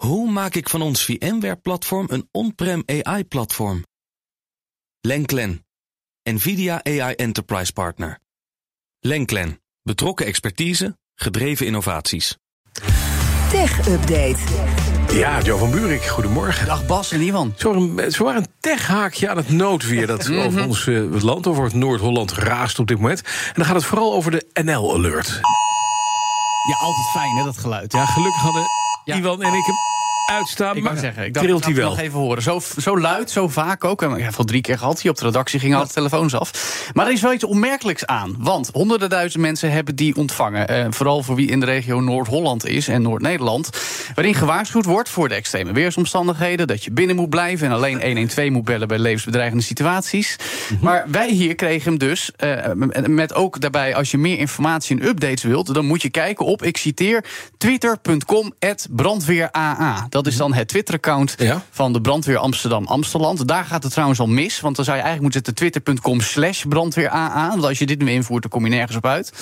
Hoe maak ik van ons VMware-platform een on-prem AI-platform? Lenklen, NVIDIA AI Enterprise Partner. Lenklen, betrokken expertise, gedreven innovaties. Tech Update. Ja, Jo van Buurik, goedemorgen. Dag Bas en Ivan. Zo, zo waren een techhaakje aan het noodweer dat over ons uh, het land, over het Noord-Holland raast op dit moment. En dan gaat het vooral over de NL-alert. Ja, altijd fijn hè, dat geluid. Ja, gelukkig hadden ja. Ivan en ik hem uitstaan. Ik maar zeggen, ik dacht, trilt hij wel. nog even horen. Zo, zo luid, zo vaak ook. Ik heb al drie keer gehad. Hier op de redactie gingen al de telefoons af. Maar er is wel iets onmerkelijks aan. Want honderden duizend mensen hebben die ontvangen. Eh, vooral voor wie in de regio Noord-Holland is en Noord-Nederland. Waarin gewaarschuwd wordt voor de extreme weersomstandigheden. Dat je binnen moet blijven en alleen 112 moet bellen bij levensbedreigende situaties. Mhm. Maar wij hier kregen hem dus. eh, met ook daarbij, als je meer informatie en updates wilt. dan moet je kijken op, ik citeer, twitter.com brandweeraa. Dat is dan het Twitter-account Ja. van de brandweer Amsterdam Amsteland. Daar gaat het trouwens al mis, want dan zou je eigenlijk moeten zetten twitter.com slash brandweeraa. Want als je dit nu invoert, dan kom je nergens op uit.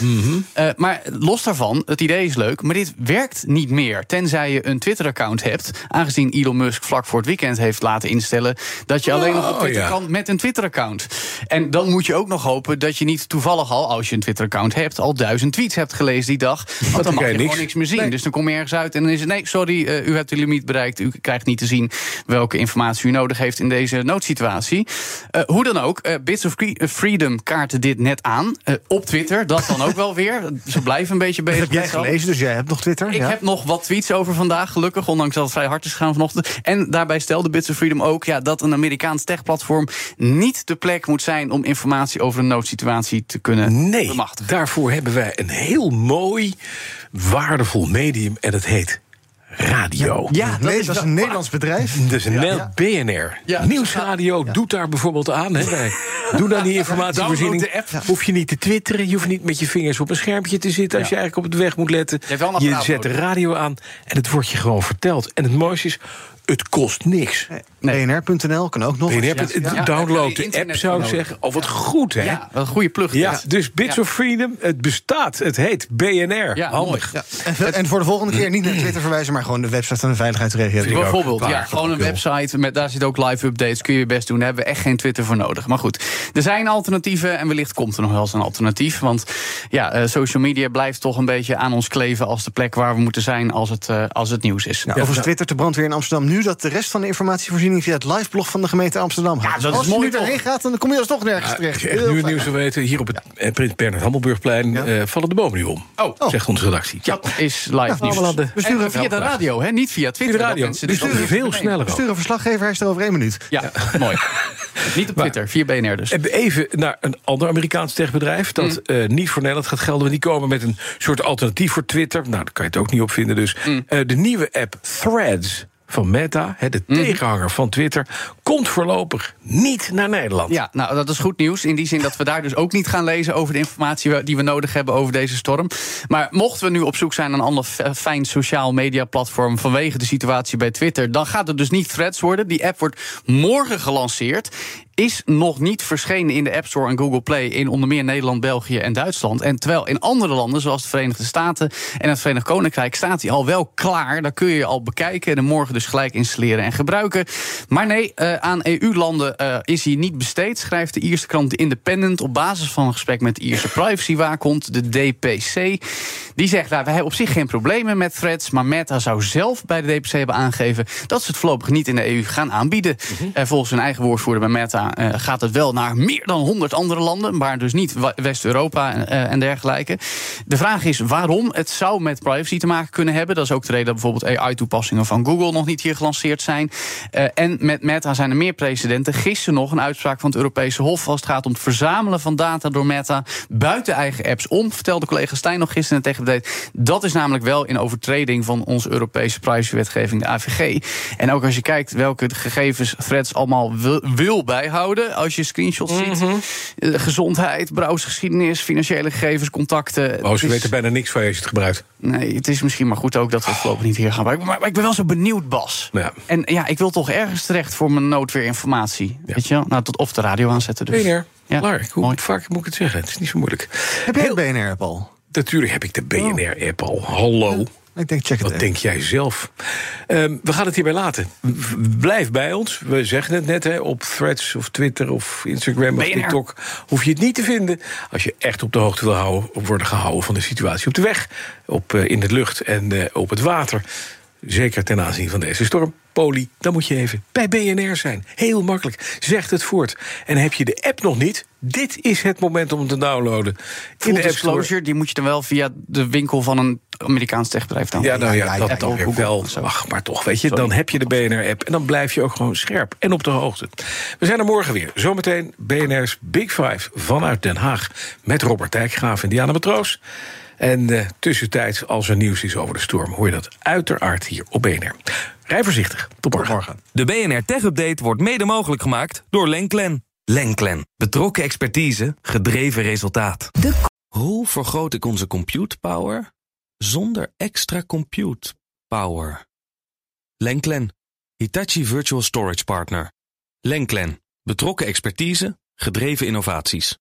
Eh, maar los daarvan, het idee is leuk, maar dit werkt niet meer. Tenzij je een Twitter-account hebt, aangezien Elon Musk vlak voor het weekend heeft laten instellen dat je alleen nog op Oh, Twitter ja. kan met een Twitter-account. En dan moet je ook nog hopen dat je niet toevallig al, als je een Twitter-account hebt, al duizend tweets hebt gelezen die dag. Want dan dan mag je gewoon niks. meer zien. Nee. Dus dan kom je ergens uit en dan is het nee, sorry, eh, u hebt de limiet bereikt. U krijgt niet te zien welke informatie u nodig heeft in deze noodsituatie. Eh, hoe dan ook, eh, Bits of Freedom kaarten dit net aan. Op Twitter, dat dan ook wel weer. Ze blijven een beetje bezig. heb jij gelezen, dus jij hebt nog Twitter? ik ja? heb nog wat tweets over vandaag, gelukkig, ondanks dat het vrij hard is gegaan vanochtend. En daarbij stelde Bits of Freedom ook ja, dat een Amerikaans techplatform niet de plek moet zijn om informatie over een noodsituatie te kunnen Nee, bemachtigen. daarvoor hebben wij een heel mooi, waardevol medium en het heet radio. Ja, nee, dat is een Nederlands bedrijf. Dus een Ja. BNR. Ja. Nieuwsradio doet daar bijvoorbeeld aan. Hè. Doen dan die informatievoorziening. De app. Hoef je niet te twitteren. Je hoeft niet met je vingers op een schermpje te zitten... als je eigenlijk op de weg moet letten. Je apparaat zet de radio aan en het wordt je gewoon verteld. En het mooiste is, het kost niks. Nee. BNR.nl kan ook nog. BNR, Ja. Ja. download Ja, de app, zou ik zeggen. Oh, wat goed, hè? Ja, wat een goede plug. Ja, dus Bits Ja. of Freedom, het bestaat. Het heet BNR. Ja, Handig. En, en voor de volgende keer niet naar Twitter verwijzen, maar gewoon de website van de veiligheidsregio. Bijvoorbeeld, ja, gewoon een website. Met, daar zit ook live updates. Kun je best doen. Daar hebben we echt geen Twitter voor nodig. Maar goed, er zijn alternatieven. En wellicht komt er nog wel eens een alternatief. Want ja, eh, social media blijft toch een beetje aan ons kleven. als de plek waar we moeten zijn als het, eh, als het nieuws is. Nou, overigens twittert de brandweer in Amsterdam nu dat de rest van de via het liveblog van de gemeente Amsterdam gaat. Ja, dat is Als je mooi nu toch? erheen gaat, dan kom je dus toch nergens terecht. Als je echt Heel nu het nieuws wil weten, hier op het eh, Prins Bernhard Hammelburgplein Ja. eh, vallen de bomen nu om. Oh. Zegt onze redactie. Ja, Dat is live nieuws. aan de- We sturen via de radio, hè? niet via Twitter. de radio. dat mensen Dus ook veel sneller We sturen een verslaggever, hij is er over één minuut. Ja, mooi. Niet op Twitter, via BNR dus. En Even naar een ander Amerikaans techbedrijf dat Mm. eh, niet voor Nederland gaat gelden. Want die komen met een soort alternatief voor Twitter. Nou, daar kan je het ook niet op vinden. Dus Mm. Eh, de nieuwe app Threads van Meta, de Mm-hmm. tegenhanger van Twitter, komt voorlopig niet naar Nederland. Ja, nou, dat is goed nieuws. In die zin dat we daar dus ook niet gaan lezen over de informatie die we nodig hebben over deze storm. Maar mochten we nu op zoek zijn naar een ander f- fijn sociaal media platform vanwege de situatie bij Twitter, dan gaat het dus niet Threads worden. Die app wordt morgen gelanceerd. Is nog niet verschenen in de App Store en Google Play in onder meer Nederland, België en Duitsland. En terwijl in andere landen, zoals de Verenigde Staten en het Verenigd Koninkrijk, staat die al wel klaar. Daar kun je al bekijken en morgen dus gelijk installeren en gebruiken. Maar nee, eh, aan EU-landen eh, is hij niet besteed, schrijft de Ierse krant The Independent op basis van een gesprek met de Ierse privacywaakhond, de DPC. Die zegt, nou, we hebben op zich geen problemen met threads, maar Meta zou zelf bij de DPC hebben aangegeven dat ze het voorlopig niet in de EU gaan aanbieden. Eh, volgens hun eigen woordvoerder bij Meta gaat het wel naar meer dan 100 andere landen, maar dus niet West-Europa en, en dergelijke. De vraag is waarom. Het zou met privacy te maken kunnen hebben. Dat is ook de reden dat bijvoorbeeld AI-toepassingen van Google nog niet hier gelanceerd zijn. Eh, en met Meta zijn er meer precedenten. Gisteren nog een uitspraak van het Europese Hof als het gaat om het verzamelen van data door Meta buiten eigen apps om. Vertelde collega Stijn nog gisteren tegen update. Dat is namelijk wel in overtreding van onze Europese privacywetgeving, de AVG. En ook als je kijkt welke gegevens threads allemaal wil, wil bijhouden. Als je screenshots ziet, eh, gezondheid, browsergeschiedenis, financiële gegevens, contacten. Oh, ze is- weten bijna niks van je als je het gebruikt. Nee, het is misschien maar goed ook dat we het voorlopig niet hier gaan gebruiken. Maar, maar ik ben wel zo benieuwd, Bas. Ja. En ja, ik wil toch ergens terecht voor mijn noodweerinformatie. Weet je wel? Nou, tot of de radio aanzetten dus. BNR, Ja, klaar. Hoe mooi. vaak moet ik het zeggen? Het is niet zo moeilijk. Heb jij een BNR-app al? Natuurlijk heb ik de BNR-app al. Hallo. Ik denk, check het Wat even. denk jij zelf? Ehm, we gaan het hierbij laten. Blijf bij ons. We zeggen het net, hè, op Threads of Twitter of Instagram of BNR. TikTok... hoef je het niet te vinden als je echt op de hoogte wil houden, worden gehouden... van de situatie op de weg, op, eh, in de lucht en eh, op het water. Zeker ten aanzien van deze storm. Poli, dan moet je even bij BNR zijn. Heel makkelijk. Zegt het voort. En heb je de app nog niet? Dit is het moment om hem te downloaden. App Store. disclosure, die moet je dan wel via de winkel van een Amerikaans techbedrijf dan. Ja, nou ja, ja, dat wel. Ach, maar toch, weet je, dan heb je de BNR-app... en dan blijf je ook gewoon scherp en op de hoogte. We zijn er morgen weer. Zometeen BNR's Big Five vanuit Den Haag... met Robert Dijkgraaf en Diana Matroos. En eh, tussentijds, als er nieuws is over de storm... hoor je dat uiteraard hier op BNR. Rij voorzichtig. Tot morgen. Morgen. De BNR Tech Update wordt mede mogelijk gemaakt door Lenklen. Lenklen. Betrokken expertise, gedreven resultaat. De Hoe vergroot ik onze compute power zonder extra compute power? Lenklen. Hitachi Virtual Storage Partner. Lenklen. Betrokken expertise, gedreven innovaties.